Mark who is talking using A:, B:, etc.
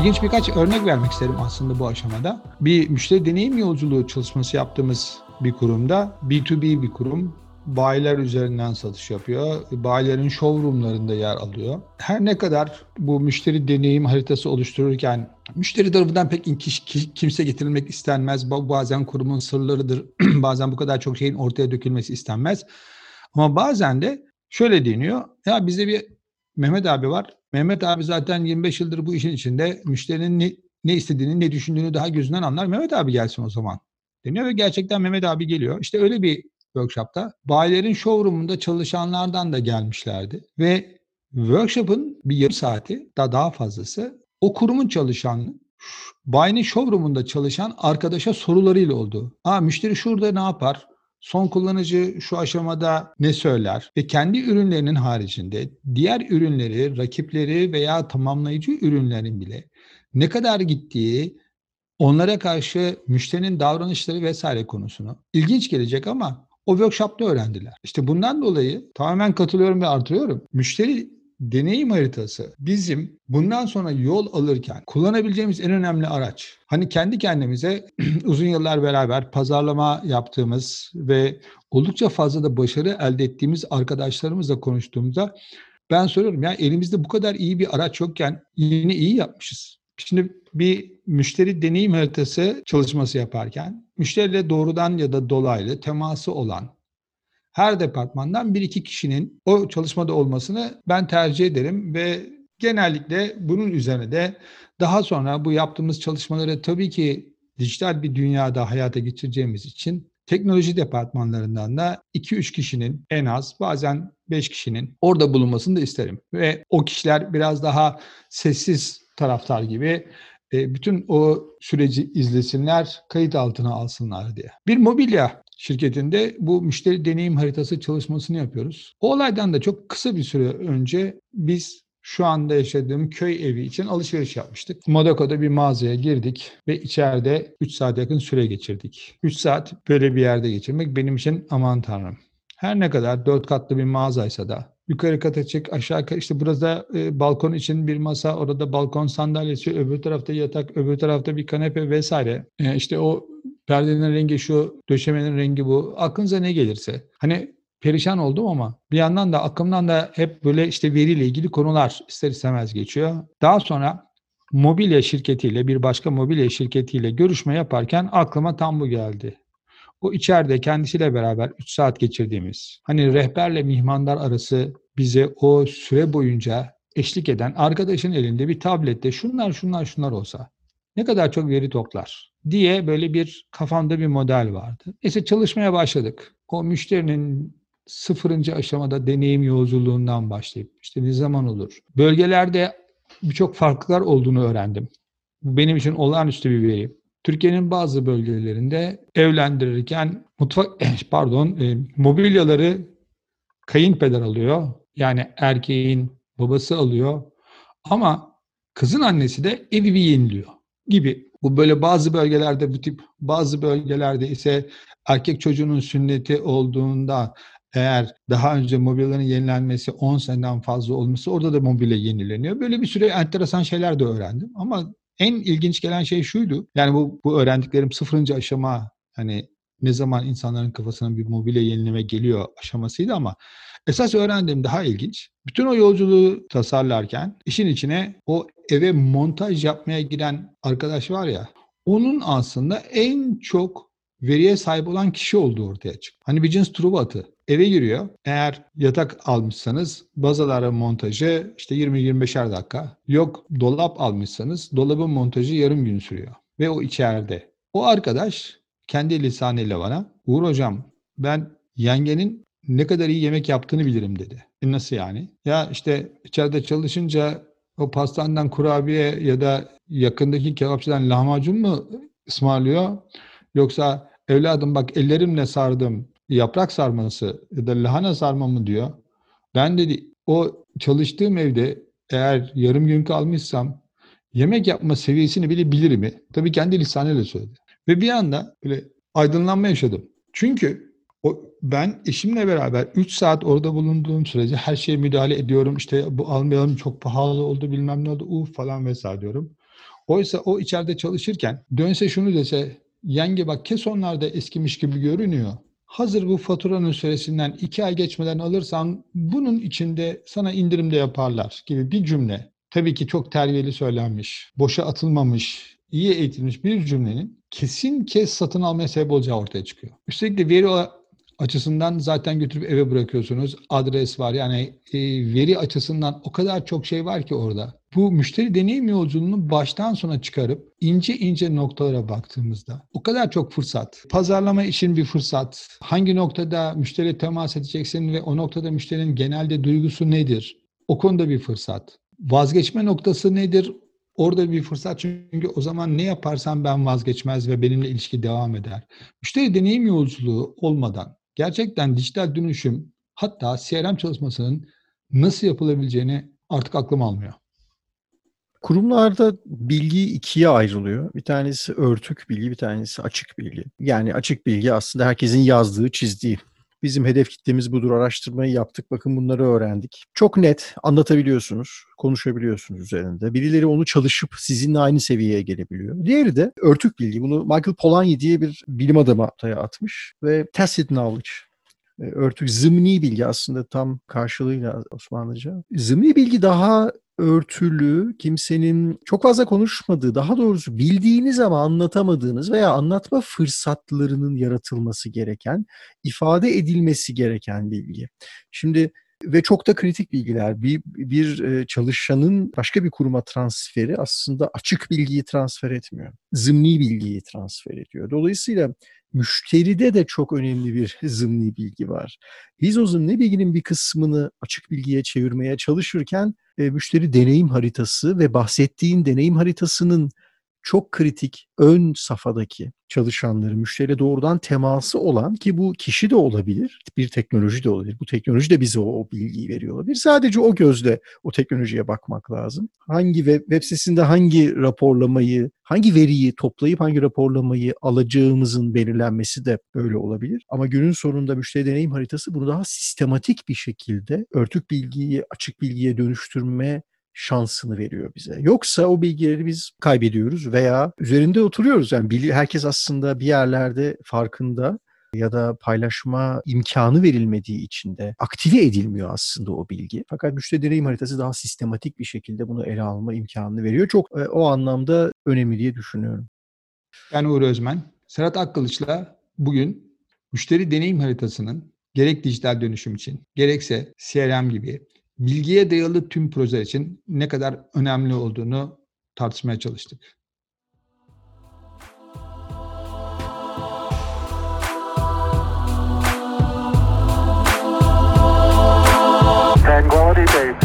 A: İlginç birkaç örnek vermek isterim aslında bu aşamada. Bir müşteri deneyim yolculuğu çalışması yaptığımız bir kurumda, B2B bir kurum, bayiler üzerinden satış yapıyor. Bayilerin showroomlarında yer alıyor. Her ne kadar bu müşteri deneyim haritası oluştururken müşteri tarafından pek kimse getirilmek istenmez. Bazen kurumun sırlarıdır. bazen bu kadar çok şeyin ortaya dökülmesi istenmez. Ama bazen de şöyle deniyor. Ya bizde bir Mehmet abi var. Mehmet abi zaten 25 yıldır bu işin içinde. Müşterinin ne, ne istediğini, ne düşündüğünü daha gözünden anlar. Mehmet abi gelsin o zaman deniyor ve gerçekten Mehmet abi geliyor. İşte öyle bir workshopta bayilerin showroom'unda çalışanlardan da gelmişlerdi ve workshop'ın bir yarım saati da daha fazlası o kurumun çalışanı bayinin showroom'unda çalışan arkadaşa sorularıyla oldu. Aa müşteri şurada ne yapar? Son kullanıcı şu aşamada ne söyler ve kendi ürünlerinin haricinde diğer ürünleri, rakipleri veya tamamlayıcı ürünlerin bile ne kadar gittiği, onlara karşı müşterinin davranışları vesaire konusunu ilginç gelecek ama o workshop'ta öğrendiler. İşte bundan dolayı tamamen katılıyorum ve artırıyorum. Müşteri deneyim haritası bizim bundan sonra yol alırken kullanabileceğimiz en önemli araç. Hani kendi kendimize uzun yıllar beraber pazarlama yaptığımız ve oldukça fazla da başarı elde ettiğimiz arkadaşlarımızla konuştuğumuzda ben soruyorum ya elimizde bu kadar iyi bir araç yokken yine iyi yapmışız. Şimdi bir müşteri deneyim haritası çalışması yaparken müşteriyle doğrudan ya da dolaylı teması olan her departmandan bir iki kişinin o çalışmada olmasını ben tercih ederim ve genellikle bunun üzerine de daha sonra bu yaptığımız çalışmaları tabii ki dijital bir dünyada hayata geçireceğimiz için teknoloji departmanlarından da 2-3 kişinin en az bazen 5 kişinin orada bulunmasını da isterim. Ve o kişiler biraz daha sessiz taraftar gibi e, bütün o süreci izlesinler, kayıt altına alsınlar diye. Bir mobilya şirketinde bu müşteri deneyim haritası çalışmasını yapıyoruz. O olaydan da çok kısa bir süre önce biz şu anda yaşadığım köy evi için alışveriş yapmıştık. Monaco'da bir mağazaya girdik ve içeride 3 saat yakın süre geçirdik. 3 saat böyle bir yerde geçirmek benim için aman tanrım. Her ne kadar 4 katlı bir mağazaysa da yukarı kata çık, aşağı kat. İşte burada e, balkon için bir masa, orada balkon sandalyesi, öbür tarafta yatak, öbür tarafta bir kanepe vesaire. E, işte o perdenin rengi şu, döşemenin rengi bu. Aklınıza ne gelirse. Hani perişan oldum ama bir yandan da aklımdan da hep böyle işte veriyle ilgili konular ister istemez geçiyor. Daha sonra mobilya şirketiyle bir başka mobilya şirketiyle görüşme yaparken aklıma tam bu geldi. O içeride kendisiyle beraber 3 saat geçirdiğimiz, hani rehberle mihmandar arası bize o süre boyunca eşlik eden arkadaşın elinde bir tablette şunlar şunlar şunlar olsa ne kadar çok veri toplar diye böyle bir kafamda bir model vardı. Neyse çalışmaya başladık. O müşterinin sıfırıncı aşamada deneyim yolculuğundan başlayıp işte ne zaman olur? Bölgelerde birçok farklar olduğunu öğrendim. Bu benim için olağanüstü bir veri. Türkiye'nin bazı bölgelerinde evlendirirken mutfak pardon e, mobilyaları kayınpeder alıyor. Yani erkeğin babası alıyor. Ama kızın annesi de evi bir yeniliyor gibi. Bu böyle bazı bölgelerde bu tip bazı bölgelerde ise erkek çocuğunun sünneti olduğunda eğer daha önce mobilyaların yenilenmesi 10 seneden fazla olmuşsa orada da mobilya yenileniyor. Böyle bir süre enteresan şeyler de öğrendim. Ama en ilginç gelen şey şuydu. Yani bu, bu öğrendiklerim sıfırıncı aşama hani ne zaman insanların kafasına bir mobilya yenileme geliyor aşamasıydı ama esas öğrendiğim daha ilginç. Bütün o yolculuğu tasarlarken işin içine o eve montaj yapmaya giren arkadaş var ya onun aslında en çok veriye sahip olan kişi olduğu ortaya çıktı. Hani bir cins truva atı. Eve giriyor. Eğer yatak almışsanız bazalara montajı işte 20-25'er dakika. Yok dolap almışsanız dolabın montajı yarım gün sürüyor. Ve o içeride. O arkadaş kendi lisanıyla bana Uğur hocam ben yengenin ne kadar iyi yemek yaptığını bilirim dedi. E nasıl yani? Ya işte içeride çalışınca o pastaneden kurabiye ya da yakındaki kebapçıdan lahmacun mu ısmarlıyor? Yoksa evladım bak ellerimle sardım yaprak sarması ya da lahana sarma mı diyor. Ben dedi o çalıştığım evde eğer yarım gün kalmışsam yemek yapma seviyesini bile bilir mi? Tabii kendi lisanıyla söyledi. Ve bir anda böyle aydınlanma yaşadım. Çünkü o, ben eşimle beraber 3 saat orada bulunduğum sürece her şeye müdahale ediyorum. İşte bu almayalım çok pahalı oldu bilmem ne oldu uf falan vesaire diyorum. Oysa o içeride çalışırken dönse şunu dese yenge bak kes onlar da eskimiş gibi görünüyor. Hazır bu faturanın süresinden iki ay geçmeden alırsan bunun içinde sana indirim de yaparlar gibi bir cümle. Tabii ki çok terbiyeli söylenmiş, boşa atılmamış, iyi eğitilmiş bir cümlenin kesin kes satın almaya sebep olacağı ortaya çıkıyor. Üstelik de veri açısından zaten götürüp eve bırakıyorsunuz. Adres var yani e, veri açısından o kadar çok şey var ki orada. Bu müşteri deneyim yolculuğunu baştan sona çıkarıp ince ince noktalara baktığımızda o kadar çok fırsat. Pazarlama için bir fırsat. Hangi noktada müşteri temas edeceksin ve o noktada müşterinin genelde duygusu nedir? O konuda bir fırsat. Vazgeçme noktası nedir? Orada bir fırsat çünkü o zaman ne yaparsam ben vazgeçmez ve benimle ilişki devam eder. Müşteri deneyim yolculuğu olmadan gerçekten dijital dönüşüm hatta CRM çalışmasının nasıl yapılabileceğini artık aklım almıyor.
B: Kurumlarda bilgi ikiye ayrılıyor. Bir tanesi örtük bilgi, bir tanesi açık bilgi. Yani açık bilgi aslında herkesin yazdığı, çizdiği. Bizim hedef kitlemiz budur. Araştırmayı yaptık. Bakın bunları öğrendik. Çok net anlatabiliyorsunuz, konuşabiliyorsunuz üzerinde. Birileri onu çalışıp sizinle aynı seviyeye gelebiliyor. Diğeri de örtük bilgi. Bunu Michael Polanyi diye bir bilim adamı ortaya atmış ve tacit knowledge e, örtük zımni bilgi aslında tam karşılığıyla Osmanlıca. Zımni bilgi daha örtülü, kimsenin çok fazla konuşmadığı, daha doğrusu bildiğiniz ama anlatamadığınız veya anlatma fırsatlarının yaratılması gereken, ifade edilmesi gereken bilgi. Şimdi ve çok da kritik bilgiler. Bir, bir e, çalışanın başka bir kuruma transferi aslında açık bilgiyi transfer etmiyor. Zımni bilgiyi transfer ediyor. Dolayısıyla müşteride de çok önemli bir zımni bilgi var. Biz o zımni bilginin bir kısmını açık bilgiye çevirmeye çalışırken e, müşteri deneyim haritası ve bahsettiğin deneyim haritasının çok kritik ön safhadaki çalışanları, müşteriyle doğrudan teması olan ki bu kişi de olabilir, bir teknoloji de olabilir. Bu teknoloji de bize o, o bilgiyi veriyor olabilir. Sadece o gözle o teknolojiye bakmak lazım. Hangi web, web sitesinde hangi raporlamayı, hangi veriyi toplayıp hangi raporlamayı alacağımızın belirlenmesi de böyle olabilir. Ama günün sonunda müşteri deneyim haritası bunu daha sistematik bir şekilde örtük bilgiyi açık bilgiye dönüştürme şansını veriyor bize. Yoksa o bilgileri biz kaybediyoruz veya üzerinde oturuyoruz. Yani herkes aslında bir yerlerde farkında ya da paylaşma imkanı verilmediği için de aktive edilmiyor aslında o bilgi. Fakat müşteri deneyim haritası daha sistematik bir şekilde bunu ele alma imkanını veriyor. Çok e, o anlamda önemli diye düşünüyorum.
A: Ben Uğur Özmen. Serhat Akkılıç'la bugün müşteri deneyim haritasının gerek dijital dönüşüm için gerekse CRM gibi bilgiye dayalı tüm projeler için ne kadar önemli olduğunu tartışmaya çalıştık. day.